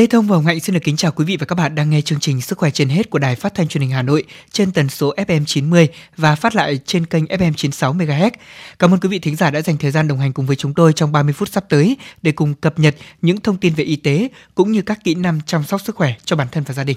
Lê Thông và Hồng Hạnh xin được kính chào quý vị và các bạn đang nghe chương trình Sức khỏe trên hết của Đài Phát thanh Truyền hình Hà Nội trên tần số FM 90 và phát lại trên kênh FM 96 MHz. Cảm ơn quý vị thính giả đã dành thời gian đồng hành cùng với chúng tôi trong 30 phút sắp tới để cùng cập nhật những thông tin về y tế cũng như các kỹ năng chăm sóc sức khỏe cho bản thân và gia đình.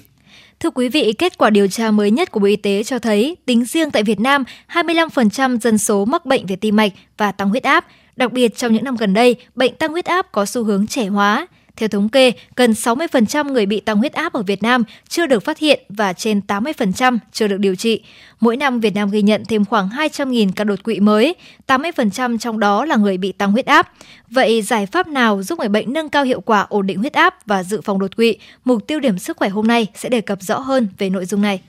Thưa quý vị, kết quả điều tra mới nhất của Bộ Y tế cho thấy tính riêng tại Việt Nam, 25% dân số mắc bệnh về tim mạch và tăng huyết áp. Đặc biệt trong những năm gần đây, bệnh tăng huyết áp có xu hướng trẻ hóa. Theo thống kê, gần 60% người bị tăng huyết áp ở Việt Nam chưa được phát hiện và trên 80% chưa được điều trị. Mỗi năm Việt Nam ghi nhận thêm khoảng 200.000 ca đột quỵ mới, 80% trong đó là người bị tăng huyết áp. Vậy giải pháp nào giúp người bệnh nâng cao hiệu quả ổn định huyết áp và dự phòng đột quỵ? Mục tiêu điểm sức khỏe hôm nay sẽ đề cập rõ hơn về nội dung này.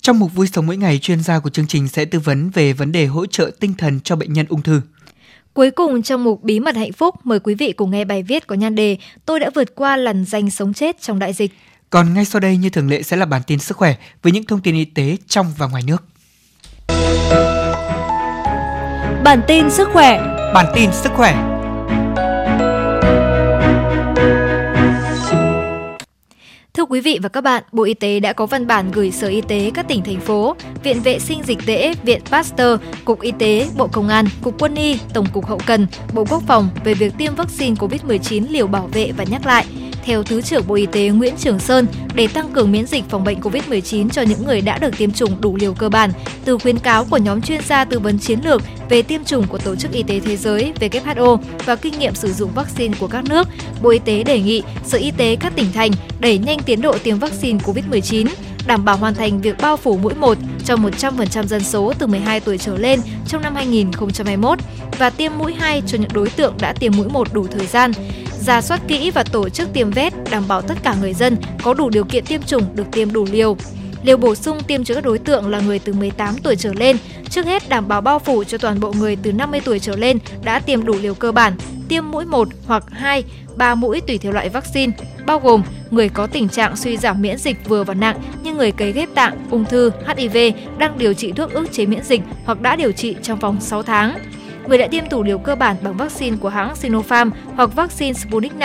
Trong mục vui sống mỗi ngày, chuyên gia của chương trình sẽ tư vấn về vấn đề hỗ trợ tinh thần cho bệnh nhân ung thư. Cuối cùng trong mục Bí mật hạnh phúc, mời quý vị cùng nghe bài viết có nhan đề Tôi đã vượt qua lần danh sống chết trong đại dịch. Còn ngay sau đây như thường lệ sẽ là bản tin sức khỏe với những thông tin y tế trong và ngoài nước. Bản tin sức khỏe Bản tin sức khỏe Thưa quý vị và các bạn, Bộ Y tế đã có văn bản gửi Sở Y tế các tỉnh thành phố, Viện Vệ sinh Dịch tễ, Viện Pasteur, Cục Y tế, Bộ Công an, Cục Quân y, Tổng cục Hậu cần, Bộ Quốc phòng về việc tiêm vaccine COVID-19 liều bảo vệ và nhắc lại. Theo Thứ trưởng Bộ Y tế Nguyễn Trường Sơn, để tăng cường miễn dịch phòng bệnh COVID-19 cho những người đã được tiêm chủng đủ liều cơ bản, từ khuyến cáo của nhóm chuyên gia tư vấn chiến lược về tiêm chủng của Tổ chức Y tế Thế giới WHO và kinh nghiệm sử dụng vaccine của các nước, Bộ Y tế đề nghị Sở Y tế các tỉnh thành đẩy nhanh tiến độ tiêm vaccine COVID-19, đảm bảo hoàn thành việc bao phủ mũi 1 cho 100% dân số từ 12 tuổi trở lên trong năm 2021 và tiêm mũi 2 cho những đối tượng đã tiêm mũi 1 đủ thời gian. Ra soát kỹ và tổ chức tiêm vét đảm bảo tất cả người dân có đủ điều kiện tiêm chủng được tiêm đủ liều. Liều bổ sung tiêm cho các đối tượng là người từ 18 tuổi trở lên, trước hết đảm bảo bao phủ cho toàn bộ người từ 50 tuổi trở lên đã tiêm đủ liều cơ bản, tiêm mũi 1 hoặc 2, 3 mũi tùy theo loại vaccine, bao gồm người có tình trạng suy giảm miễn dịch vừa và nặng như người cấy ghép tạng, ung thư, HIV, đang điều trị thuốc ức chế miễn dịch hoặc đã điều trị trong vòng 6 tháng. Người đã tiêm đủ liều cơ bản bằng vaccine của hãng Sinopharm hoặc vaccine Sputnik V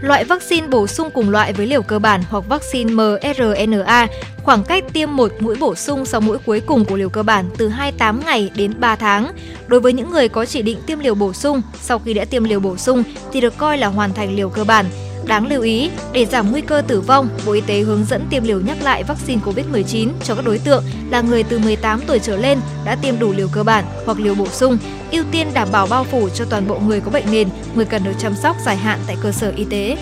loại vaccine bổ sung cùng loại với liều cơ bản hoặc vaccine mRNA, khoảng cách tiêm một mũi bổ sung sau mũi cuối cùng của liều cơ bản từ 28 ngày đến 3 tháng. Đối với những người có chỉ định tiêm liều bổ sung, sau khi đã tiêm liều bổ sung thì được coi là hoàn thành liều cơ bản. Đáng lưu ý, để giảm nguy cơ tử vong, Bộ Y tế hướng dẫn tiêm liều nhắc lại vaccine COVID-19 cho các đối tượng là người từ 18 tuổi trở lên đã tiêm đủ liều cơ bản hoặc liều bổ sung, ưu tiên đảm bảo bao phủ cho toàn bộ người có bệnh nền, người cần được chăm sóc dài hạn tại cơ sở y tế.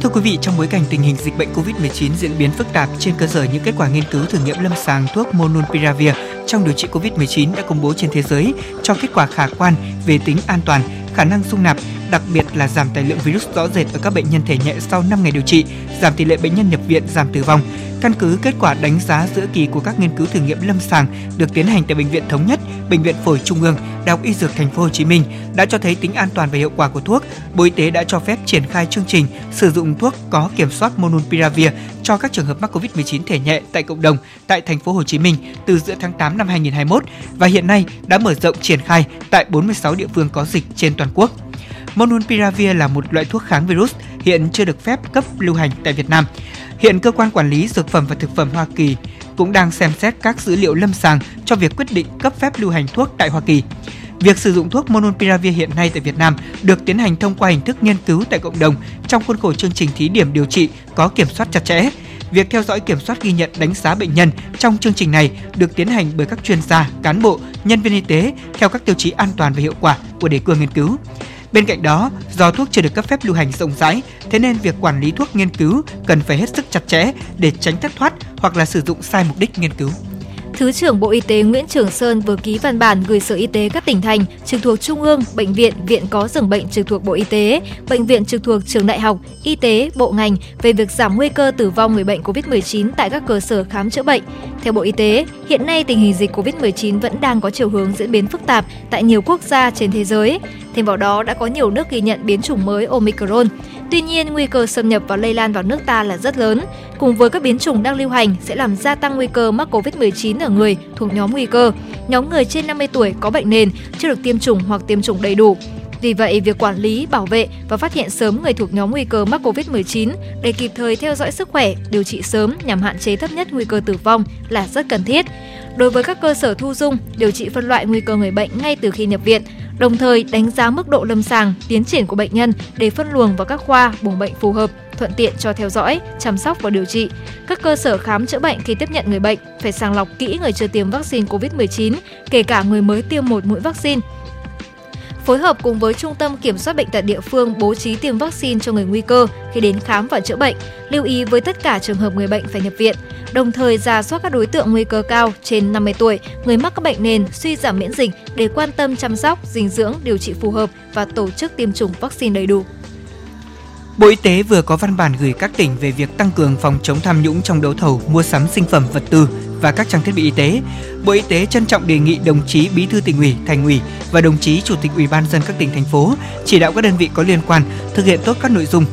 Thưa quý vị, trong bối cảnh tình hình dịch bệnh COVID-19 diễn biến phức tạp trên cơ sở những kết quả nghiên cứu thử nghiệm lâm sàng thuốc Monopiravir trong điều trị COVID-19 đã công bố trên thế giới cho kết quả khả quan về tính an toàn, khả năng dung nạp, đặc biệt là giảm tài lượng virus rõ rệt ở các bệnh nhân thể nhẹ sau 5 ngày điều trị, giảm tỷ lệ bệnh nhân nhập viện, giảm tử vong. Căn cứ kết quả đánh giá giữa kỳ của các nghiên cứu thử nghiệm lâm sàng được tiến hành tại bệnh viện Thống nhất, bệnh viện Phổi Trung ương, Đại học Y Dược Thành phố Hồ Chí Minh đã cho thấy tính an toàn và hiệu quả của thuốc. Bộ Y tế đã cho phép triển khai chương trình sử dụng thuốc có kiểm soát Monopiravir cho các trường hợp mắc Covid-19 thể nhẹ tại cộng đồng tại Thành phố Hồ Chí Minh từ giữa tháng 8 năm 2021 và hiện nay đã mở rộng triển khai tại 46 địa phương có dịch trên toàn quốc. Monopiravir là một loại thuốc kháng virus hiện chưa được phép cấp lưu hành tại Việt Nam. Hiện cơ quan quản lý dược phẩm và thực phẩm Hoa Kỳ cũng đang xem xét các dữ liệu lâm sàng cho việc quyết định cấp phép lưu hành thuốc tại Hoa Kỳ. Việc sử dụng thuốc Monopiravir hiện nay tại Việt Nam được tiến hành thông qua hình thức nghiên cứu tại cộng đồng trong khuôn khổ chương trình thí điểm điều trị có kiểm soát chặt chẽ. Việc theo dõi kiểm soát ghi nhận đánh giá bệnh nhân trong chương trình này được tiến hành bởi các chuyên gia, cán bộ, nhân viên y tế theo các tiêu chí an toàn và hiệu quả của đề cương nghiên cứu. Bên cạnh đó, do thuốc chưa được cấp phép lưu hành rộng rãi, thế nên việc quản lý thuốc nghiên cứu cần phải hết sức chặt chẽ để tránh thất thoát hoặc là sử dụng sai mục đích nghiên cứu. Thứ trưởng Bộ Y tế Nguyễn Trường Sơn vừa ký văn bản gửi Sở Y tế các tỉnh thành trực thuộc Trung ương, bệnh viện, viện có giường bệnh trực thuộc Bộ Y tế, bệnh viện trực thuộc trường đại học, y tế, bộ ngành về việc giảm nguy cơ tử vong người bệnh COVID-19 tại các cơ sở khám chữa bệnh. Theo Bộ Y tế, hiện nay tình hình dịch COVID-19 vẫn đang có chiều hướng diễn biến phức tạp tại nhiều quốc gia trên thế giới. Thêm vào đó đã có nhiều nước ghi nhận biến chủng mới Omicron. Tuy nhiên, nguy cơ xâm nhập và lây lan vào nước ta là rất lớn. Cùng với các biến chủng đang lưu hành sẽ làm gia tăng nguy cơ mắc COVID-19 ở người thuộc nhóm nguy cơ, nhóm người trên 50 tuổi có bệnh nền, chưa được tiêm chủng hoặc tiêm chủng đầy đủ. Vì vậy, việc quản lý, bảo vệ và phát hiện sớm người thuộc nhóm nguy cơ mắc COVID-19 để kịp thời theo dõi sức khỏe, điều trị sớm nhằm hạn chế thấp nhất nguy cơ tử vong là rất cần thiết. Đối với các cơ sở thu dung, điều trị phân loại nguy cơ người bệnh ngay từ khi nhập viện, đồng thời đánh giá mức độ lâm sàng, tiến triển của bệnh nhân để phân luồng vào các khoa, buồng bệnh phù hợp, thuận tiện cho theo dõi, chăm sóc và điều trị. Các cơ sở khám chữa bệnh khi tiếp nhận người bệnh phải sàng lọc kỹ người chưa tiêm vaccine COVID-19, kể cả người mới tiêm một mũi vaccine phối hợp cùng với Trung tâm Kiểm soát Bệnh tật địa phương bố trí tiêm vaccine cho người nguy cơ khi đến khám và chữa bệnh, lưu ý với tất cả trường hợp người bệnh phải nhập viện, đồng thời ra soát các đối tượng nguy cơ cao trên 50 tuổi, người mắc các bệnh nền, suy giảm miễn dịch để quan tâm chăm sóc, dinh dưỡng, điều trị phù hợp và tổ chức tiêm chủng vaccine đầy đủ. Bộ Y tế vừa có văn bản gửi các tỉnh về việc tăng cường phòng chống tham nhũng trong đấu thầu mua sắm sinh phẩm vật tư và các trang thiết bị y tế. Bộ Y tế trân trọng đề nghị đồng chí Bí thư tỉnh ủy, thành ủy và đồng chí Chủ tịch Ủy ban dân các tỉnh thành phố chỉ đạo các đơn vị có liên quan thực hiện tốt các nội dung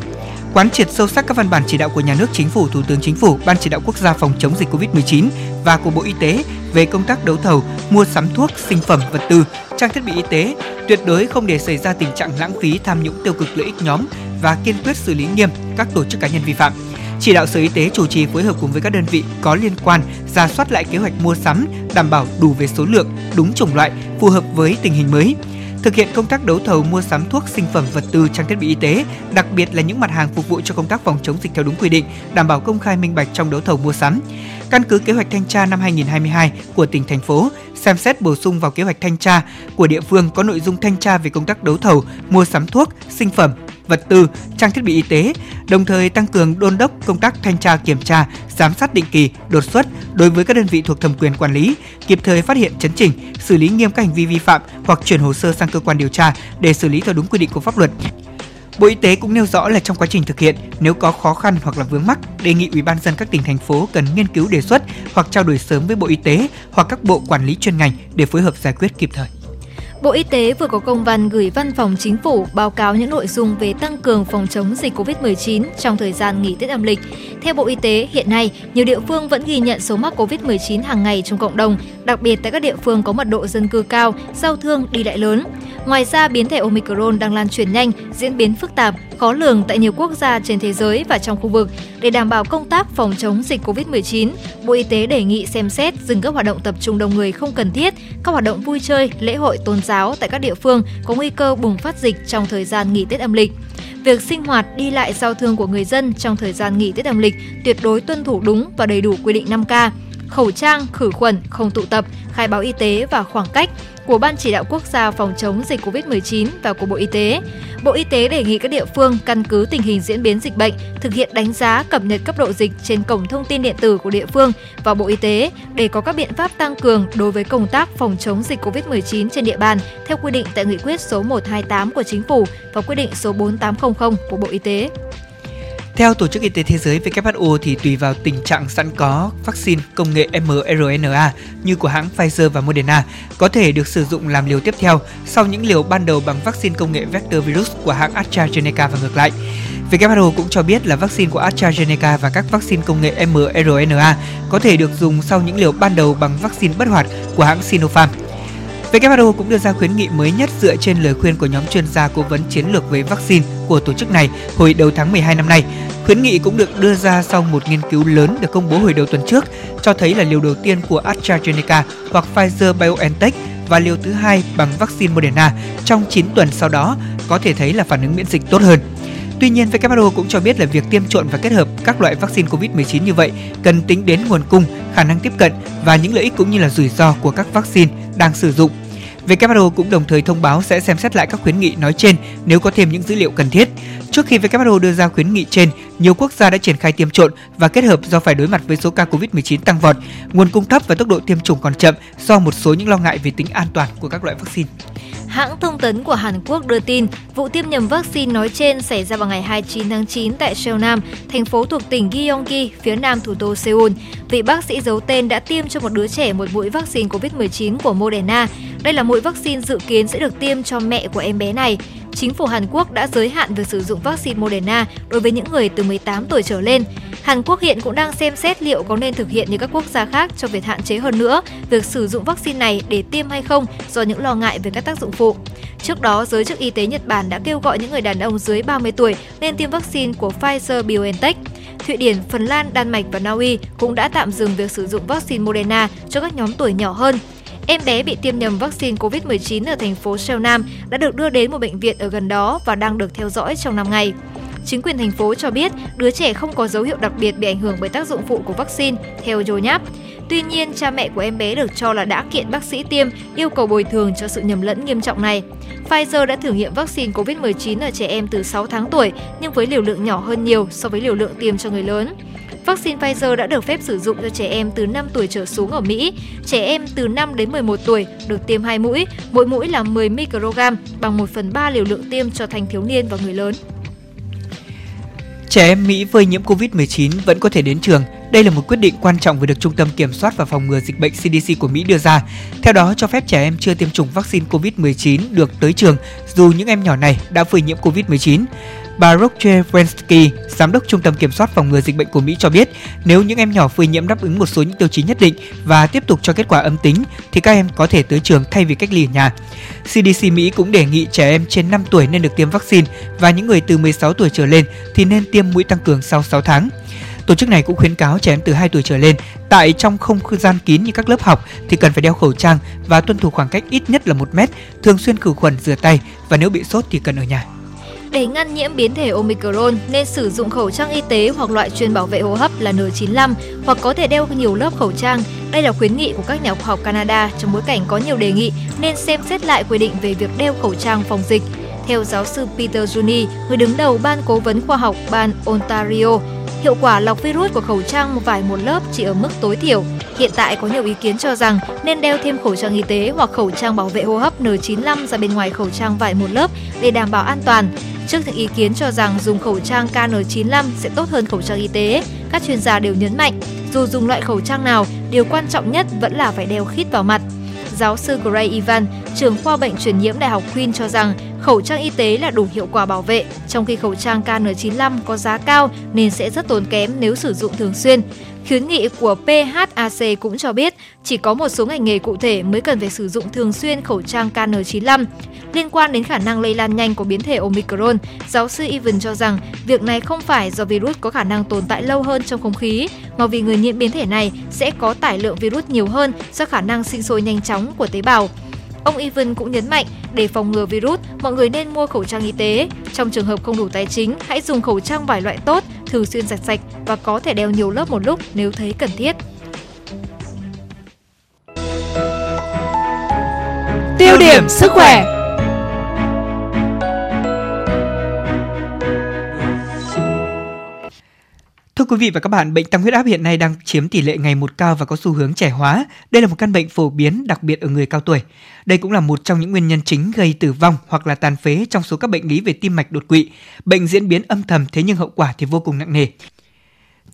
quán triệt sâu sắc các văn bản chỉ đạo của nhà nước chính phủ thủ tướng chính phủ ban chỉ đạo quốc gia phòng chống dịch covid 19 và của bộ y tế về công tác đấu thầu mua sắm thuốc sinh phẩm vật tư trang thiết bị y tế tuyệt đối không để xảy ra tình trạng lãng phí tham nhũng tiêu cực lợi ích nhóm và kiên quyết xử lý nghiêm các tổ chức cá nhân vi phạm chỉ đạo Sở Y tế chủ trì phối hợp cùng với các đơn vị có liên quan ra soát lại kế hoạch mua sắm, đảm bảo đủ về số lượng, đúng chủng loại, phù hợp với tình hình mới. Thực hiện công tác đấu thầu mua sắm thuốc, sinh phẩm, vật tư, trang thiết bị y tế, đặc biệt là những mặt hàng phục vụ cho công tác phòng chống dịch theo đúng quy định, đảm bảo công khai minh bạch trong đấu thầu mua sắm. Căn cứ kế hoạch thanh tra năm 2022 của tỉnh thành phố, xem xét bổ sung vào kế hoạch thanh tra của địa phương có nội dung thanh tra về công tác đấu thầu, mua sắm thuốc, sinh phẩm, vật tư, trang thiết bị y tế, đồng thời tăng cường đôn đốc công tác thanh tra kiểm tra, giám sát định kỳ, đột xuất đối với các đơn vị thuộc thẩm quyền quản lý, kịp thời phát hiện chấn chỉnh, xử lý nghiêm các hành vi vi phạm hoặc chuyển hồ sơ sang cơ quan điều tra để xử lý theo đúng quy định của pháp luật. Bộ Y tế cũng nêu rõ là trong quá trình thực hiện, nếu có khó khăn hoặc là vướng mắc, đề nghị Ủy ban dân các tỉnh thành phố cần nghiên cứu đề xuất hoặc trao đổi sớm với Bộ Y tế hoặc các bộ quản lý chuyên ngành để phối hợp giải quyết kịp thời. Bộ Y tế vừa có công văn gửi Văn phòng Chính phủ báo cáo những nội dung về tăng cường phòng chống dịch COVID-19 trong thời gian nghỉ Tết âm lịch. Theo Bộ Y tế, hiện nay, nhiều địa phương vẫn ghi nhận số mắc COVID-19 hàng ngày trong cộng đồng, đặc biệt tại các địa phương có mật độ dân cư cao, giao thương đi lại lớn. Ngoài ra, biến thể Omicron đang lan truyền nhanh, diễn biến phức tạp, khó lường tại nhiều quốc gia trên thế giới và trong khu vực. Để đảm bảo công tác phòng chống dịch COVID-19, Bộ Y tế đề nghị xem xét dừng các hoạt động tập trung đông người không cần thiết, các hoạt động vui chơi, lễ hội tôn giáo tại các địa phương có nguy cơ bùng phát dịch trong thời gian nghỉ Tết âm lịch việc sinh hoạt đi lại giao thương của người dân trong thời gian nghỉ Tết âm lịch tuyệt đối tuân thủ đúng và đầy đủ quy định 5K, khẩu trang, khử khuẩn, không tụ tập, khai báo y tế và khoảng cách, của Ban chỉ đạo quốc gia phòng chống dịch COVID-19 và của Bộ Y tế. Bộ Y tế đề nghị các địa phương căn cứ tình hình diễn biến dịch bệnh, thực hiện đánh giá cập nhật cấp độ dịch trên cổng thông tin điện tử của địa phương và Bộ Y tế để có các biện pháp tăng cường đối với công tác phòng chống dịch COVID-19 trên địa bàn theo quy định tại nghị quyết số 128 của Chính phủ và quyết định số 4800 của Bộ Y tế. Theo Tổ chức Y tế Thế giới WHO thì tùy vào tình trạng sẵn có, vaccine công nghệ mRNA như của hãng Pfizer và Moderna có thể được sử dụng làm liều tiếp theo sau những liều ban đầu bằng vaccine công nghệ vector virus của hãng AstraZeneca và ngược lại. WHO cũng cho biết là vaccine của AstraZeneca và các vaccine công nghệ mRNA có thể được dùng sau những liều ban đầu bằng vaccine bất hoạt của hãng Sinopharm. WHO cũng đưa ra khuyến nghị mới nhất dựa trên lời khuyên của nhóm chuyên gia cố vấn chiến lược về vaccine của tổ chức này hồi đầu tháng 12 năm nay. Khuyến nghị cũng được đưa ra sau một nghiên cứu lớn được công bố hồi đầu tuần trước cho thấy là liều đầu tiên của AstraZeneca hoặc Pfizer BioNTech và liều thứ hai bằng vaccine Moderna trong 9 tuần sau đó có thể thấy là phản ứng miễn dịch tốt hơn. Tuy nhiên, WHO cũng cho biết là việc tiêm trộn và kết hợp các loại vaccine COVID-19 như vậy cần tính đến nguồn cung, khả năng tiếp cận và những lợi ích cũng như là rủi ro của các vaccine đang sử dụng. WHO cũng đồng thời thông báo sẽ xem xét lại các khuyến nghị nói trên nếu có thêm những dữ liệu cần thiết. Trước khi WHO đưa ra khuyến nghị trên, nhiều quốc gia đã triển khai tiêm trộn và kết hợp do phải đối mặt với số ca COVID-19 tăng vọt, nguồn cung thấp và tốc độ tiêm chủng còn chậm do một số những lo ngại về tính an toàn của các loại vaccine. Hãng thông tấn của Hàn Quốc đưa tin, vụ tiêm nhầm vaccine nói trên xảy ra vào ngày 29 tháng 9 tại Seoul Nam, thành phố thuộc tỉnh Gyeonggi, phía nam thủ đô Seoul. Vị bác sĩ giấu tên đã tiêm cho một đứa trẻ một mũi vaccine COVID-19 của Moderna. Đây là mũi vaccine dự kiến sẽ được tiêm cho mẹ của em bé này. Chính phủ Hàn Quốc đã giới hạn việc sử dụng vaccine Moderna đối với những người từ 18 tuổi trở lên. Hàn Quốc hiện cũng đang xem xét liệu có nên thực hiện như các quốc gia khác cho việc hạn chế hơn nữa việc sử dụng vaccine này để tiêm hay không do những lo ngại về các tác dụng phụ. Trước đó, giới chức y tế Nhật Bản đã kêu gọi những người đàn ông dưới 30 tuổi nên tiêm vaccine của Pfizer-BioNTech. Thụy Điển, Phần Lan, Đan Mạch và Na Uy cũng đã tạm dừng việc sử dụng vaccine Moderna cho các nhóm tuổi nhỏ hơn. Em bé bị tiêm nhầm vaccine COVID-19 ở thành phố Seoul Nam đã được đưa đến một bệnh viện ở gần đó và đang được theo dõi trong 5 ngày. Chính quyền thành phố cho biết đứa trẻ không có dấu hiệu đặc biệt bị ảnh hưởng bởi tác dụng phụ của vaccine, theo Yonhap. Tuy nhiên, cha mẹ của em bé được cho là đã kiện bác sĩ tiêm, yêu cầu bồi thường cho sự nhầm lẫn nghiêm trọng này. Pfizer đã thử nghiệm vaccine COVID-19 ở trẻ em từ 6 tháng tuổi, nhưng với liều lượng nhỏ hơn nhiều so với liều lượng tiêm cho người lớn. Vaccine Pfizer đã được phép sử dụng cho trẻ em từ 5 tuổi trở xuống ở Mỹ. Trẻ em từ 5 đến 11 tuổi được tiêm 2 mũi, mỗi mũi là 10 microgram, bằng 1 phần 3 liều lượng tiêm cho thanh thiếu niên và người lớn. Trẻ em Mỹ phơi nhiễm COVID-19 vẫn có thể đến trường. Đây là một quyết định quan trọng vừa được Trung tâm Kiểm soát và Phòng ngừa Dịch bệnh CDC của Mỹ đưa ra. Theo đó, cho phép trẻ em chưa tiêm chủng vaccine COVID-19 được tới trường dù những em nhỏ này đã phơi nhiễm COVID-19. Bà Roger Wensky, giám đốc Trung tâm Kiểm soát phòng ngừa dịch bệnh của Mỹ cho biết, nếu những em nhỏ phơi nhiễm đáp ứng một số những tiêu chí nhất định và tiếp tục cho kết quả âm tính thì các em có thể tới trường thay vì cách ly ở nhà. CDC Mỹ cũng đề nghị trẻ em trên 5 tuổi nên được tiêm vaccine và những người từ 16 tuổi trở lên thì nên tiêm mũi tăng cường sau 6 tháng. Tổ chức này cũng khuyến cáo trẻ em từ 2 tuổi trở lên tại trong không gian kín như các lớp học thì cần phải đeo khẩu trang và tuân thủ khoảng cách ít nhất là 1 mét, thường xuyên khử khuẩn rửa tay và nếu bị sốt thì cần ở nhà. Để ngăn nhiễm biến thể Omicron nên sử dụng khẩu trang y tế hoặc loại chuyên bảo vệ hô hấp là N95 hoặc có thể đeo nhiều lớp khẩu trang. Đây là khuyến nghị của các nhà khoa học Canada trong bối cảnh có nhiều đề nghị nên xem xét lại quy định về việc đeo khẩu trang phòng dịch. Theo giáo sư Peter Juni, người đứng đầu ban cố vấn khoa học bang Ontario, hiệu quả lọc virus của khẩu trang vải một lớp chỉ ở mức tối thiểu. Hiện tại có nhiều ý kiến cho rằng nên đeo thêm khẩu trang y tế hoặc khẩu trang bảo vệ hô hấp N95 ra bên ngoài khẩu trang vải một lớp để đảm bảo an toàn. Trước những ý kiến cho rằng dùng khẩu trang KN95 sẽ tốt hơn khẩu trang y tế, các chuyên gia đều nhấn mạnh, dù dùng loại khẩu trang nào, điều quan trọng nhất vẫn là phải đeo khít vào mặt. Giáo sư Gray Ivan, trưởng khoa bệnh truyền nhiễm Đại học Queen cho rằng khẩu trang y tế là đủ hiệu quả bảo vệ, trong khi khẩu trang KN95 có giá cao nên sẽ rất tốn kém nếu sử dụng thường xuyên. Khuyến nghị của PHAC cũng cho biết chỉ có một số ngành nghề cụ thể mới cần phải sử dụng thường xuyên khẩu trang KN95. Liên quan đến khả năng lây lan nhanh của biến thể Omicron, giáo sư Evan cho rằng việc này không phải do virus có khả năng tồn tại lâu hơn trong không khí, mà vì người nhiễm biến thể này sẽ có tải lượng virus nhiều hơn do khả năng sinh sôi nhanh chóng của tế bào. Ông Ivan cũng nhấn mạnh, để phòng ngừa virus, mọi người nên mua khẩu trang y tế. Trong trường hợp không đủ tài chính, hãy dùng khẩu trang vải loại tốt, thường xuyên giặt sạch và có thể đeo nhiều lớp một lúc nếu thấy cần thiết. Tiêu điểm sức khỏe Thưa quý vị và các bạn, bệnh tăng huyết áp hiện nay đang chiếm tỷ lệ ngày một cao và có xu hướng trẻ hóa. Đây là một căn bệnh phổ biến đặc biệt ở người cao tuổi. Đây cũng là một trong những nguyên nhân chính gây tử vong hoặc là tàn phế trong số các bệnh lý về tim mạch đột quỵ. Bệnh diễn biến âm thầm thế nhưng hậu quả thì vô cùng nặng nề.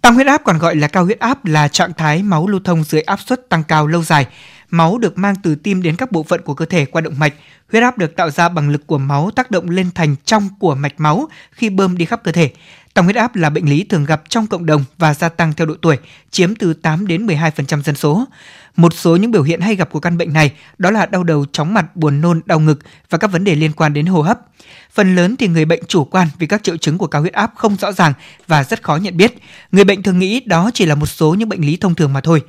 Tăng huyết áp còn gọi là cao huyết áp là trạng thái máu lưu thông dưới áp suất tăng cao lâu dài. Máu được mang từ tim đến các bộ phận của cơ thể qua động mạch. Huyết áp được tạo ra bằng lực của máu tác động lên thành trong của mạch máu khi bơm đi khắp cơ thể. Tăng huyết áp là bệnh lý thường gặp trong cộng đồng và gia tăng theo độ tuổi, chiếm từ 8 đến 12% dân số. Một số những biểu hiện hay gặp của căn bệnh này đó là đau đầu, chóng mặt, buồn nôn, đau ngực và các vấn đề liên quan đến hô hấp. Phần lớn thì người bệnh chủ quan vì các triệu chứng của cao huyết áp không rõ ràng và rất khó nhận biết. Người bệnh thường nghĩ đó chỉ là một số những bệnh lý thông thường mà thôi.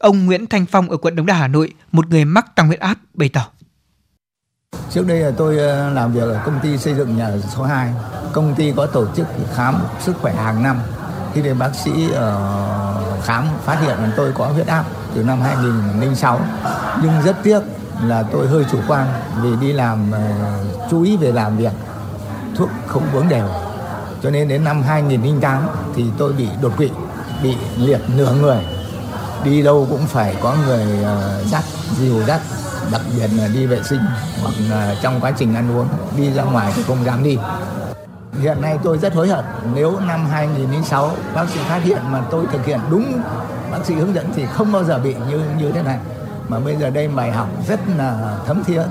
Ông Nguyễn Thanh Phong ở quận Đống Đa, Hà Nội, một người mắc tăng huyết áp bày tỏ. Trước đây là tôi ờ, làm việc ở công ty xây dựng nhà số 2. Công ty có tổ chức khám sức khỏe hàng năm. Khi đến bác sĩ ờ, khám phát hiện là tôi có huyết áp từ năm 2006. Nhưng rất tiếc là tôi hơi chủ quan vì đi làm ờ, chú ý về làm việc thuốc không uống đều. Cho nên đến năm 2008 thì tôi bị đột quỵ, bị liệt nửa người. Đi đâu cũng phải có người uh, dắt, dìu dắt đặc biệt là đi vệ sinh hoặc là trong quá trình ăn uống đi ra ngoài thì không dám đi. Hiện nay tôi rất hối hận nếu năm 2006 bác sĩ phát hiện mà tôi thực hiện đúng bác sĩ hướng dẫn thì không bao giờ bị như như thế này. Mà bây giờ đây bài học rất là thấm thía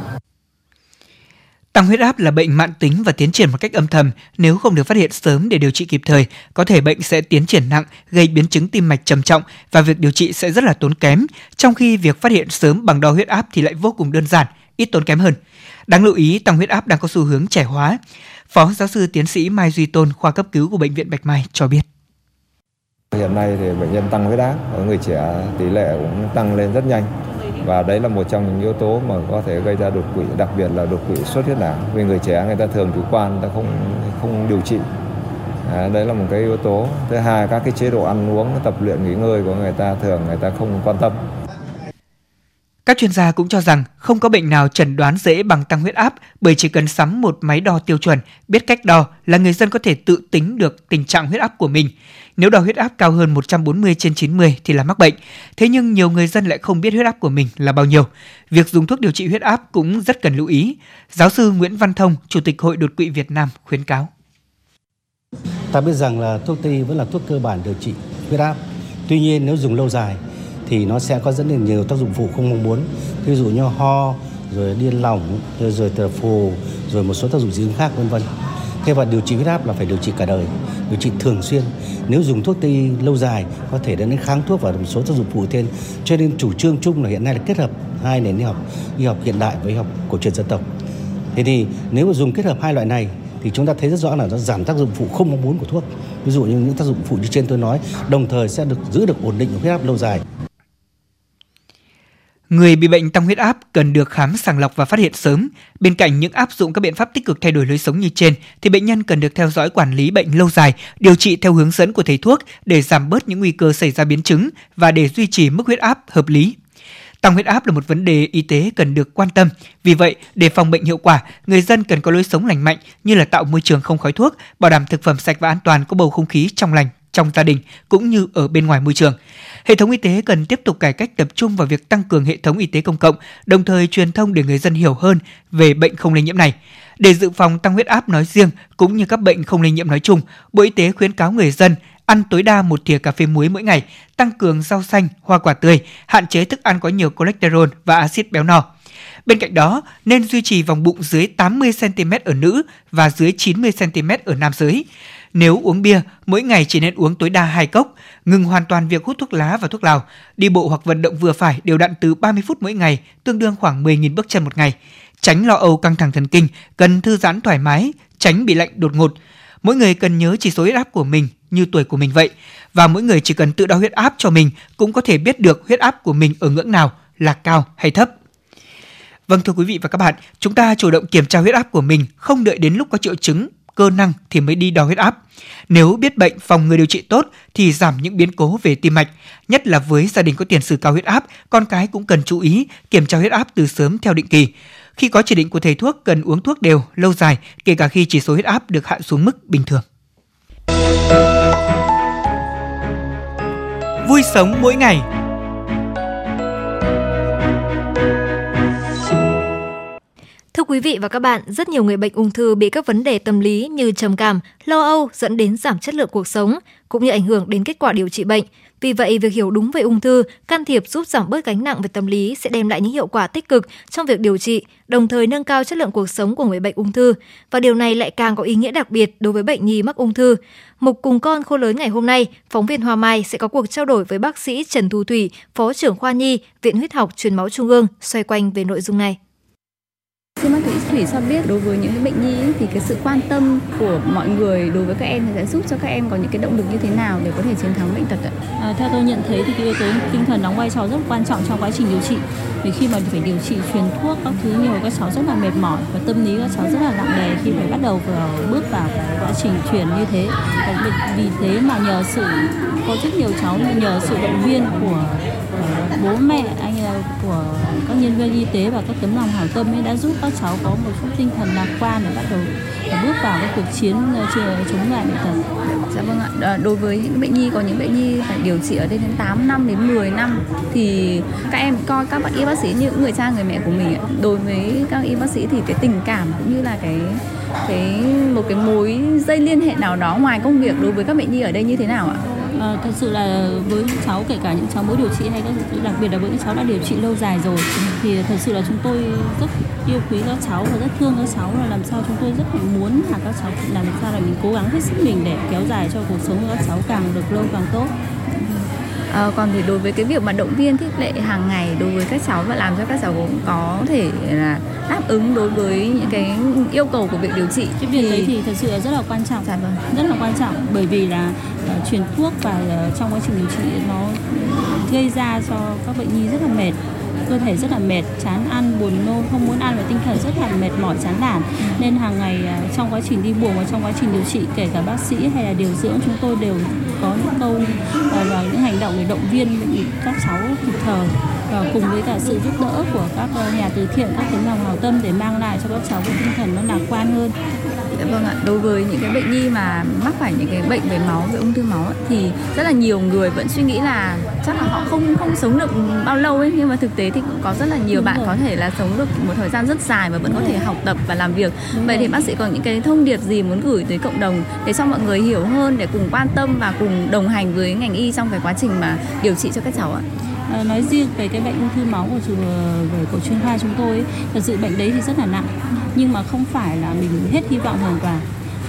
Tăng huyết áp là bệnh mãn tính và tiến triển một cách âm thầm. Nếu không được phát hiện sớm để điều trị kịp thời, có thể bệnh sẽ tiến triển nặng, gây biến chứng tim mạch trầm trọng và việc điều trị sẽ rất là tốn kém. Trong khi việc phát hiện sớm bằng đo huyết áp thì lại vô cùng đơn giản, ít tốn kém hơn. Đáng lưu ý, tăng huyết áp đang có xu hướng trẻ hóa. Phó giáo sư tiến sĩ Mai Duy Tôn, khoa cấp cứu của bệnh viện Bạch Mai cho biết. Hiện nay thì bệnh nhân tăng huyết áp ở người trẻ tỷ lệ cũng tăng lên rất nhanh và đấy là một trong những yếu tố mà có thể gây ra đột quỵ đặc biệt là đột quỵ xuất huyết não vì người trẻ người ta thường chủ quan người ta không không điều trị. À, đấy là một cái yếu tố. Thứ hai các cái chế độ ăn uống tập luyện nghỉ ngơi của người ta thường người ta không quan tâm các chuyên gia cũng cho rằng không có bệnh nào chẩn đoán dễ bằng tăng huyết áp bởi chỉ cần sắm một máy đo tiêu chuẩn, biết cách đo là người dân có thể tự tính được tình trạng huyết áp của mình. Nếu đo huyết áp cao hơn 140 trên 90 thì là mắc bệnh. Thế nhưng nhiều người dân lại không biết huyết áp của mình là bao nhiêu. Việc dùng thuốc điều trị huyết áp cũng rất cần lưu ý. Giáo sư Nguyễn Văn Thông, Chủ tịch Hội đột quỵ Việt Nam khuyến cáo. Ta biết rằng là thuốc tây vẫn là thuốc cơ bản điều trị huyết áp. Tuy nhiên nếu dùng lâu dài thì nó sẽ có rất đến nhiều tác dụng phụ không mong muốn. Ví dụ như ho rồi điên lỏng rồi, rồi tờ phù rồi một số tác dụng dị ứng khác vân vân. Thế và điều trị huyết áp là phải điều trị cả đời điều trị thường xuyên. Nếu dùng thuốc tây lâu dài có thể dẫn đến kháng thuốc và một số tác dụng phụ thêm cho nên chủ trương chung là hiện nay là kết hợp hai nền y học y học hiện đại với y học cổ truyền dân tộc. Thế thì nếu mà dùng kết hợp hai loại này thì chúng ta thấy rất rõ là nó giảm tác dụng phụ không mong muốn của thuốc. Ví dụ như những tác dụng phụ như trên tôi nói đồng thời sẽ được giữ được ổn định của huyết áp lâu dài. Người bị bệnh tăng huyết áp cần được khám sàng lọc và phát hiện sớm. Bên cạnh những áp dụng các biện pháp tích cực thay đổi lối sống như trên, thì bệnh nhân cần được theo dõi quản lý bệnh lâu dài, điều trị theo hướng dẫn của thầy thuốc để giảm bớt những nguy cơ xảy ra biến chứng và để duy trì mức huyết áp hợp lý. Tăng huyết áp là một vấn đề y tế cần được quan tâm. Vì vậy, để phòng bệnh hiệu quả, người dân cần có lối sống lành mạnh như là tạo môi trường không khói thuốc, bảo đảm thực phẩm sạch và an toàn có bầu không khí trong lành trong gia đình cũng như ở bên ngoài môi trường. Hệ thống y tế cần tiếp tục cải cách tập trung vào việc tăng cường hệ thống y tế công cộng, đồng thời truyền thông để người dân hiểu hơn về bệnh không lây nhiễm này. Để dự phòng tăng huyết áp nói riêng cũng như các bệnh không lây nhiễm nói chung, Bộ Y tế khuyến cáo người dân ăn tối đa một thìa cà phê muối mỗi ngày, tăng cường rau xanh, hoa quả tươi, hạn chế thức ăn có nhiều cholesterol và axit béo no. Bên cạnh đó, nên duy trì vòng bụng dưới 80 cm ở nữ và dưới 90 cm ở nam giới. Nếu uống bia, mỗi ngày chỉ nên uống tối đa 2 cốc, ngừng hoàn toàn việc hút thuốc lá và thuốc lào, đi bộ hoặc vận động vừa phải đều đặn từ 30 phút mỗi ngày, tương đương khoảng 10.000 bước chân một ngày. Tránh lo âu căng thẳng thần kinh, cần thư giãn thoải mái, tránh bị lạnh đột ngột. Mỗi người cần nhớ chỉ số huyết áp của mình như tuổi của mình vậy và mỗi người chỉ cần tự đo huyết áp cho mình cũng có thể biết được huyết áp của mình ở ngưỡng nào là cao hay thấp. Vâng thưa quý vị và các bạn, chúng ta chủ động kiểm tra huyết áp của mình, không đợi đến lúc có triệu chứng cơ năng thì mới đi đo huyết áp. Nếu biết bệnh phòng người điều trị tốt thì giảm những biến cố về tim mạch, nhất là với gia đình có tiền sử cao huyết áp, con cái cũng cần chú ý kiểm tra huyết áp từ sớm theo định kỳ. Khi có chỉ định của thầy thuốc cần uống thuốc đều, lâu dài, kể cả khi chỉ số huyết áp được hạ xuống mức bình thường. Vui sống mỗi ngày quý vị và các bạn, rất nhiều người bệnh ung thư bị các vấn đề tâm lý như trầm cảm, lo âu dẫn đến giảm chất lượng cuộc sống, cũng như ảnh hưởng đến kết quả điều trị bệnh. Vì vậy, việc hiểu đúng về ung thư, can thiệp giúp giảm bớt gánh nặng về tâm lý sẽ đem lại những hiệu quả tích cực trong việc điều trị, đồng thời nâng cao chất lượng cuộc sống của người bệnh ung thư. Và điều này lại càng có ý nghĩa đặc biệt đối với bệnh nhi mắc ung thư. Mục cùng con khô lớn ngày hôm nay, phóng viên Hoa Mai sẽ có cuộc trao đổi với bác sĩ Trần Thu Thủy, Phó trưởng khoa nhi, Viện Huyết học Truyền máu Trung ương xoay quanh về nội dung này. Xin bác sĩ Thủy cho biết đối với những cái bệnh nhi thì cái sự quan tâm của mọi người đối với các em thì sẽ giúp cho các em có những cái động lực như thế nào để có thể chiến thắng bệnh tật ạ? À, theo tôi nhận thấy thì cái yếu tố tinh thần đóng vai trò rất quan trọng trong quá trình điều trị. Vì khi mà phải điều trị truyền thuốc các thứ nhiều các cháu rất là mệt mỏi và tâm lý các cháu rất là nặng nề khi phải bắt đầu vào bước vào cái quá trình truyền như thế. Và vì thế mà nhờ sự có rất nhiều cháu nhờ sự động viên của bố mẹ anh là của các nhân viên y tế và các tấm lòng hảo tâm ấy đã giúp các cháu có một chút tinh thần lạc quan để bắt đầu để bước vào cái cuộc chiến ờ, chống lại bệnh tật. Dạ vâng ạ. Ờ, đối với những bệnh nhi, có những bệnh nhi phải điều trị ở đây đến 8 năm đến 10 năm thì các em coi các bác y bác sĩ như người cha, người mẹ của mình. Đối với các y bác sĩ thì cái tình cảm cũng như là cái cái một cái mối dây liên hệ nào đó ngoài công việc đối với các bệnh nhi ở đây như thế nào ạ? À, thật sự là với những cháu kể cả những cháu mới điều trị hay các đặc biệt là với những cháu đã điều trị lâu dài rồi thì thật sự là chúng tôi rất yêu quý các cháu và rất thương các cháu. Là làm sao chúng tôi rất là muốn là các cháu làm sao là mình cố gắng hết sức mình để kéo dài cho cuộc sống của các cháu càng được lâu càng tốt. À, còn thì đối với cái việc mà động viên khích lệ hàng ngày đối với các cháu và làm cho các cháu cũng có thể là đáp ứng đối với những cái yêu cầu của việc điều trị cái việc thì... đấy thì thật sự là rất là quan trọng. Dạ vâng. rất là quan trọng bởi vì là uh, truyền thuốc và uh, trong quá trình điều trị nó gây ra cho các bệnh nhi rất là mệt cơ thể rất là mệt chán ăn buồn nôn không muốn ăn và tinh thần rất là mệt mỏi chán nản. Nên hàng ngày trong quá trình đi buồng và trong quá trình điều trị kể cả bác sĩ hay là điều dưỡng chúng tôi đều có những câu ờ, và những hành động để động viên các cháu kịp thời, và cùng với cả sự giúp đỡ của các ờ, nhà từ thiện, các tấm lòng hảo tâm để mang lại cho các cháu cái tinh thần nó lạc quan hơn. Dạ vâng ạ, đối với những cái bệnh nhi mà mắc phải những cái bệnh về máu, về ung thư máu ấy, thì rất là nhiều người vẫn suy nghĩ là chắc là họ không không sống được bao lâu ấy nhưng mà thực tế thì cũng có rất là nhiều Đúng bạn rồi. có thể là sống được một thời gian rất dài và vẫn Đúng có thể học tập và làm việc. Đúng Vậy rồi. thì bác sĩ có những cái thông điệp gì muốn gửi tới cộng đồng để cho mọi người hiểu hơn để cùng quan tâm và cùng đồng hành với ngành y trong cái quá trình mà điều trị cho các cháu ạ? À, nói riêng về cái bệnh ung thư máu của về của chuyên khoa chúng tôi thật sự bệnh đấy thì rất là nặng nhưng mà không phải là mình hết hy vọng hoàn toàn.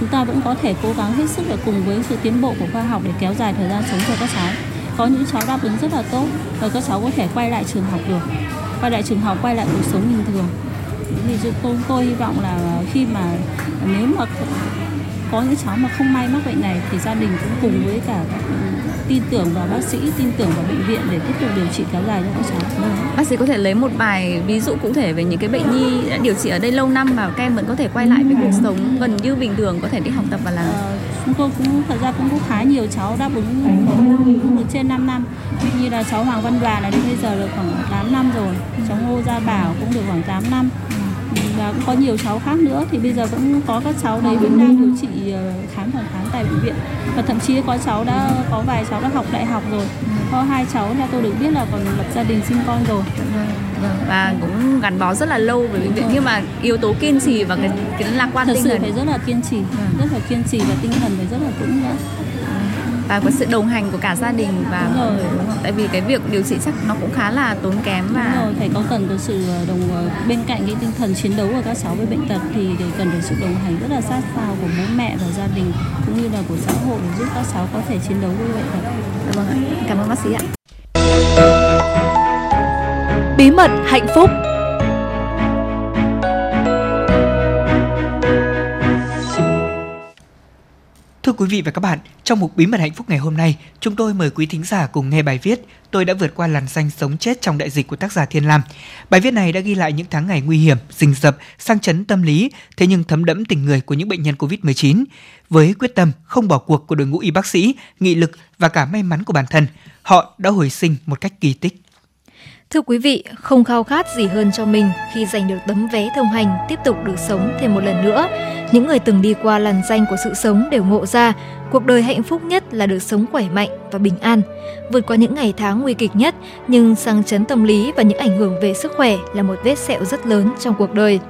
Chúng ta vẫn có thể cố gắng hết sức để cùng với sự tiến bộ của khoa học để kéo dài thời gian sống cho các cháu. Có những cháu đáp ứng rất là tốt và các cháu có thể quay lại trường học được. Quay lại trường học, quay lại cuộc sống bình thường. Thì tôi tôi hy vọng là khi mà nếu mà có những cháu mà không may mắc bệnh này thì gia đình cũng cùng với cả tin tưởng vào bác sĩ, tin tưởng vào bệnh viện để tiếp tục điều trị kéo dài cho các cháu. Vâng. Bác sĩ có thể lấy một vài ví dụ cụ thể về những cái bệnh nhi đã điều trị ở đây lâu năm và các em vẫn có thể quay lại với cuộc sống gần như bình thường, có thể đi học tập và làm. À, chúng tôi cũng thật ra cũng có khá nhiều cháu đáp ứng được trên 5 năm. Như là cháu Hoàng Văn Đoàn là đến bây giờ được khoảng 8 năm rồi. Cháu Ngô Gia Bảo cũng được khoảng 8 năm và cũng có nhiều cháu khác nữa. Thì bây giờ cũng có các cháu đấy vẫn đang điều trị ờ, khám phòng khám tại bệnh viện. Và thậm chí có cháu đã có vài cháu đã học đại học rồi. Có hai cháu theo tôi được biết là còn lập gia đình sinh con rồi. Vâng, và cũng gắn bó rất là lâu với bệnh viện. Nhưng mà yếu tố kiên trì và cái, cái lạc quan thật tinh sự thần. phải rất là kiên trì vâng. rất là kiên trì và tinh thần phải rất là vững nữa và có sự đồng hành của cả gia đình và đúng rồi. Đúng không? tại vì cái việc điều trị chắc nó cũng khá là tốn kém và đúng rồi phải có cần có sự ờ, đồng ờ, bên cạnh cái tinh thần chiến đấu của các cháu với bệnh tật thì để cần được sự đồng hành rất là sát sao của bố mẹ và gia đình cũng như là của xã hội để giúp các cháu có thể chiến đấu với bệnh tật. Vâng ạ. Cảm ơn bác sĩ ạ. Bí mật hạnh phúc quý vị và các bạn, trong mục Bí mật hạnh phúc ngày hôm nay, chúng tôi mời quý thính giả cùng nghe bài viết Tôi đã vượt qua làn danh sống chết trong đại dịch của tác giả Thiên Lam. Bài viết này đã ghi lại những tháng ngày nguy hiểm, rình rập, sang chấn tâm lý, thế nhưng thấm đẫm tình người của những bệnh nhân COVID-19. Với quyết tâm không bỏ cuộc của đội ngũ y bác sĩ, nghị lực và cả may mắn của bản thân, họ đã hồi sinh một cách kỳ tích. Thưa quý vị, không khao khát gì hơn cho mình khi giành được tấm vé thông hành tiếp tục được sống thêm một lần nữa. Những người từng đi qua làn danh của sự sống đều ngộ ra, cuộc đời hạnh phúc nhất là được sống khỏe mạnh và bình an. Vượt qua những ngày tháng nguy kịch nhất, nhưng sang chấn tâm lý và những ảnh hưởng về sức khỏe là một vết sẹo rất lớn trong cuộc đời.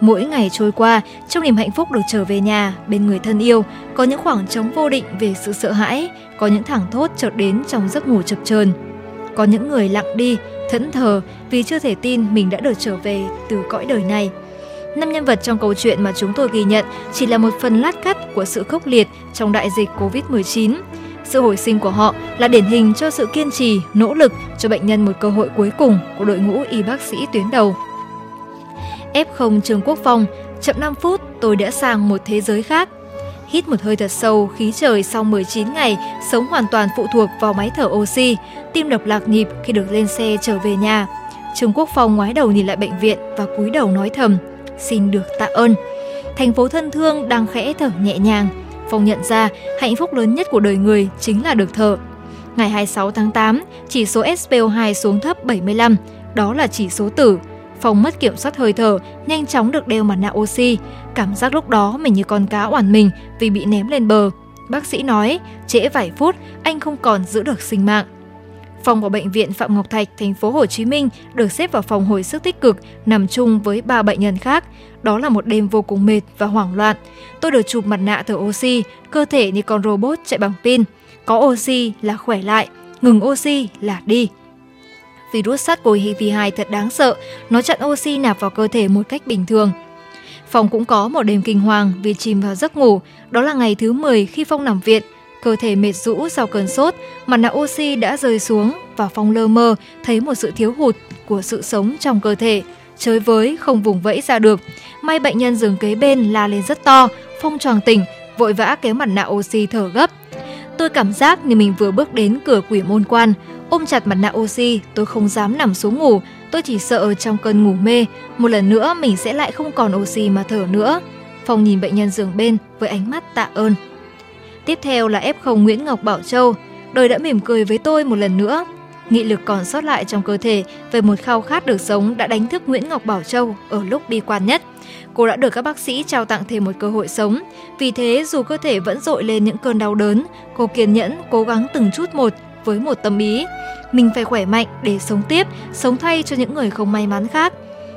Mỗi ngày trôi qua, trong niềm hạnh phúc được trở về nhà, bên người thân yêu, có những khoảng trống vô định về sự sợ hãi, có những thẳng thốt chợt đến trong giấc ngủ chập chờn. Có những người lặng đi, thẫn thờ vì chưa thể tin mình đã được trở về từ cõi đời này. Năm nhân vật trong câu chuyện mà chúng tôi ghi nhận chỉ là một phần lát cắt của sự khốc liệt trong đại dịch Covid-19. Sự hồi sinh của họ là điển hình cho sự kiên trì, nỗ lực cho bệnh nhân một cơ hội cuối cùng của đội ngũ y bác sĩ tuyến đầu. F0 Trường Quốc Phong, chậm 5 phút tôi đã sang một thế giới khác. Hít một hơi thật sâu, khí trời sau 19 ngày, sống hoàn toàn phụ thuộc vào máy thở oxy, tim đập lạc nhịp khi được lên xe trở về nhà. Trương Quốc Phong ngoái đầu nhìn lại bệnh viện và cúi đầu nói thầm, xin được tạ ơn. Thành phố thân thương đang khẽ thở nhẹ nhàng. Phong nhận ra hạnh phúc lớn nhất của đời người chính là được thở. Ngày 26 tháng 8, chỉ số SPO2 xuống thấp 75, đó là chỉ số tử. Phong mất kiểm soát hơi thở, nhanh chóng được đeo mặt nạ oxy. Cảm giác lúc đó mình như con cá oản mình vì bị ném lên bờ. Bác sĩ nói, trễ vài phút, anh không còn giữ được sinh mạng. Phòng của bệnh viện Phạm Ngọc Thạch, thành phố Hồ Chí Minh được xếp vào phòng hồi sức tích cực, nằm chung với ba bệnh nhân khác. Đó là một đêm vô cùng mệt và hoảng loạn. Tôi được chụp mặt nạ thở oxy, cơ thể như con robot chạy bằng pin. có oxy là khỏe lại, ngừng oxy là đi. Virus SARS-CoV-2 thật đáng sợ, nó chặn oxy nạp vào cơ thể một cách bình thường. Phong cũng có một đêm kinh hoàng vì chìm vào giấc ngủ, đó là ngày thứ 10 khi Phong nằm viện. Cơ thể mệt rũ sau cơn sốt, mặt nạ oxy đã rơi xuống và Phong lơ mơ thấy một sự thiếu hụt của sự sống trong cơ thể. Chơi với không vùng vẫy ra được. May bệnh nhân giường kế bên la lên rất to, Phong tròn tỉnh, vội vã kéo mặt nạ oxy thở gấp. Tôi cảm giác như mình vừa bước đến cửa quỷ môn quan, ôm chặt mặt nạ oxy, tôi không dám nằm xuống ngủ, tôi chỉ sợ trong cơn ngủ mê, một lần nữa mình sẽ lại không còn oxy mà thở nữa. Phong nhìn bệnh nhân giường bên với ánh mắt tạ ơn. Tiếp theo là F0 Nguyễn Ngọc Bảo Châu, đời đã mỉm cười với tôi một lần nữa. Nghị lực còn sót lại trong cơ thể về một khao khát được sống đã đánh thức Nguyễn Ngọc Bảo Châu ở lúc bi quan nhất. Cô đã được các bác sĩ trao tặng thêm một cơ hội sống. Vì thế, dù cơ thể vẫn dội lên những cơn đau đớn, cô kiên nhẫn, cố gắng từng chút một với một tâm ý. Mình phải khỏe mạnh để sống tiếp, sống thay cho những người không may mắn khác.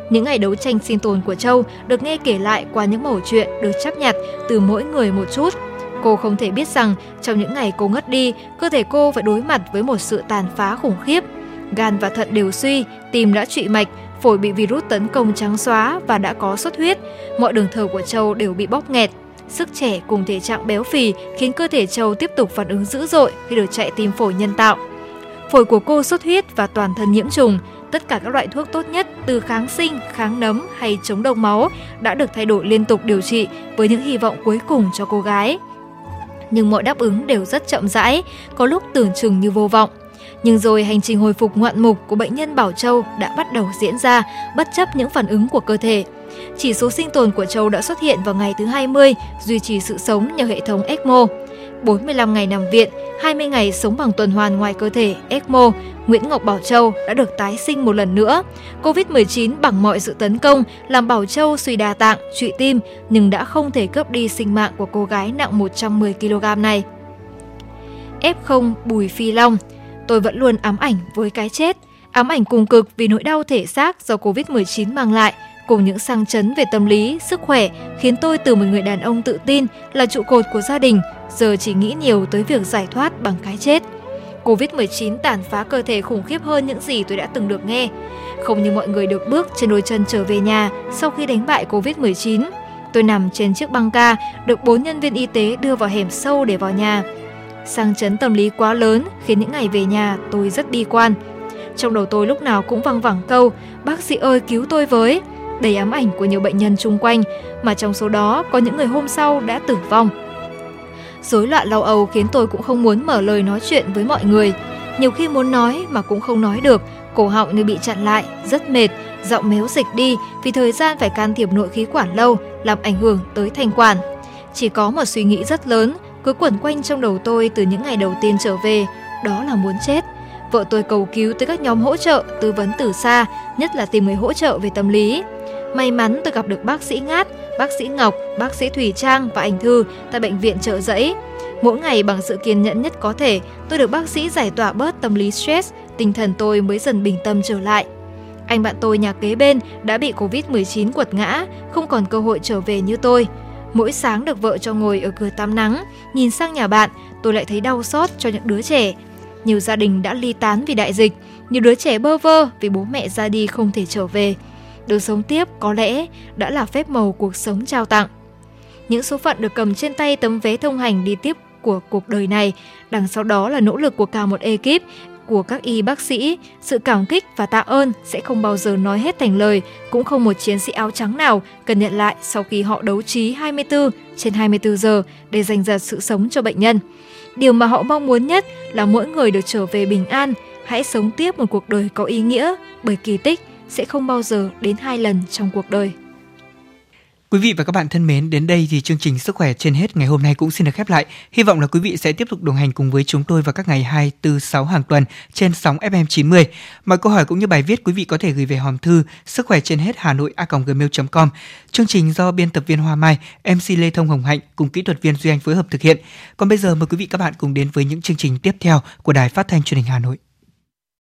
Những ngày đấu tranh sinh tồn của Châu được nghe kể lại qua những mẩu chuyện được chấp nhặt từ mỗi người một chút. Cô không thể biết rằng trong những ngày cô ngất đi, cơ thể cô phải đối mặt với một sự tàn phá khủng khiếp. Gan và thận đều suy, tim đã trụy mạch, phổi bị virus tấn công trắng xóa và đã có xuất huyết. Mọi đường thở của Châu đều bị bóp nghẹt. Sức trẻ cùng thể trạng béo phì khiến cơ thể Châu tiếp tục phản ứng dữ dội khi được chạy tim phổi nhân tạo. Phổi của cô xuất huyết và toàn thân nhiễm trùng, tất cả các loại thuốc tốt nhất từ kháng sinh, kháng nấm hay chống đông máu đã được thay đổi liên tục điều trị với những hy vọng cuối cùng cho cô gái. Nhưng mọi đáp ứng đều rất chậm rãi, có lúc tưởng chừng như vô vọng. Nhưng rồi hành trình hồi phục ngoạn mục của bệnh nhân Bảo Châu đã bắt đầu diễn ra bất chấp những phản ứng của cơ thể. Chỉ số sinh tồn của Châu đã xuất hiện vào ngày thứ 20, duy trì sự sống nhờ hệ thống ECMO. 45 ngày nằm viện, 20 ngày sống bằng tuần hoàn ngoài cơ thể ECMO, Nguyễn Ngọc Bảo Châu đã được tái sinh một lần nữa. Covid-19 bằng mọi sự tấn công làm Bảo Châu suy đa tạng, trụy tim nhưng đã không thể cướp đi sinh mạng của cô gái nặng 110 kg này. F0 Bùi Phi Long Tôi vẫn luôn ám ảnh với cái chết, ám ảnh cùng cực vì nỗi đau thể xác do Covid-19 mang lại, cùng những sang chấn về tâm lý, sức khỏe khiến tôi từ một người đàn ông tự tin là trụ cột của gia đình, giờ chỉ nghĩ nhiều tới việc giải thoát bằng cái chết. Covid-19 tàn phá cơ thể khủng khiếp hơn những gì tôi đã từng được nghe. Không như mọi người được bước trên đôi chân trở về nhà sau khi đánh bại Covid-19. Tôi nằm trên chiếc băng ca, được bốn nhân viên y tế đưa vào hẻm sâu để vào nhà. Sang chấn tâm lý quá lớn khiến những ngày về nhà tôi rất bi quan. Trong đầu tôi lúc nào cũng văng vẳng câu Bác sĩ ơi cứu tôi với Đầy ám ảnh của nhiều bệnh nhân chung quanh Mà trong số đó có những người hôm sau đã tử vong Rối loạn lo âu khiến tôi cũng không muốn mở lời nói chuyện với mọi người Nhiều khi muốn nói mà cũng không nói được Cổ họng như bị chặn lại, rất mệt Giọng méo dịch đi vì thời gian phải can thiệp nội khí quản lâu Làm ảnh hưởng tới thanh quản Chỉ có một suy nghĩ rất lớn cứ quẩn quanh trong đầu tôi từ những ngày đầu tiên trở về, đó là muốn chết. Vợ tôi cầu cứu tới các nhóm hỗ trợ, tư vấn từ xa, nhất là tìm người hỗ trợ về tâm lý. May mắn tôi gặp được bác sĩ Ngát, bác sĩ Ngọc, bác sĩ Thủy Trang và anh Thư tại bệnh viện trợ giấy. Mỗi ngày bằng sự kiên nhẫn nhất có thể, tôi được bác sĩ giải tỏa bớt tâm lý stress, tinh thần tôi mới dần bình tâm trở lại. Anh bạn tôi nhà kế bên đã bị Covid-19 quật ngã, không còn cơ hội trở về như tôi. Mỗi sáng được vợ cho ngồi ở cửa tắm nắng, nhìn sang nhà bạn, tôi lại thấy đau xót cho những đứa trẻ. Nhiều gia đình đã ly tán vì đại dịch, nhiều đứa trẻ bơ vơ vì bố mẹ ra đi không thể trở về. Được sống tiếp có lẽ đã là phép màu cuộc sống trao tặng. Những số phận được cầm trên tay tấm vé thông hành đi tiếp của cuộc đời này, đằng sau đó là nỗ lực của cả một ekip của các y bác sĩ, sự cảm kích và tạ ơn sẽ không bao giờ nói hết thành lời, cũng không một chiến sĩ áo trắng nào cần nhận lại sau khi họ đấu trí 24 trên 24 giờ để giành giật sự sống cho bệnh nhân. Điều mà họ mong muốn nhất là mỗi người được trở về bình an, hãy sống tiếp một cuộc đời có ý nghĩa, bởi kỳ tích sẽ không bao giờ đến hai lần trong cuộc đời. Quý vị và các bạn thân mến, đến đây thì chương trình Sức khỏe trên hết ngày hôm nay cũng xin được khép lại. Hy vọng là quý vị sẽ tiếp tục đồng hành cùng với chúng tôi vào các ngày 2, 4, 6 hàng tuần trên sóng FM 90. Mọi câu hỏi cũng như bài viết quý vị có thể gửi về hòm thư sức khỏe trên hết Hà Nội a.gmail.com. Chương trình do biên tập viên Hoa Mai, MC Lê Thông Hồng Hạnh cùng kỹ thuật viên Duy Anh phối hợp thực hiện. Còn bây giờ mời quý vị các bạn cùng đến với những chương trình tiếp theo của Đài Phát thanh Truyền hình Hà Nội.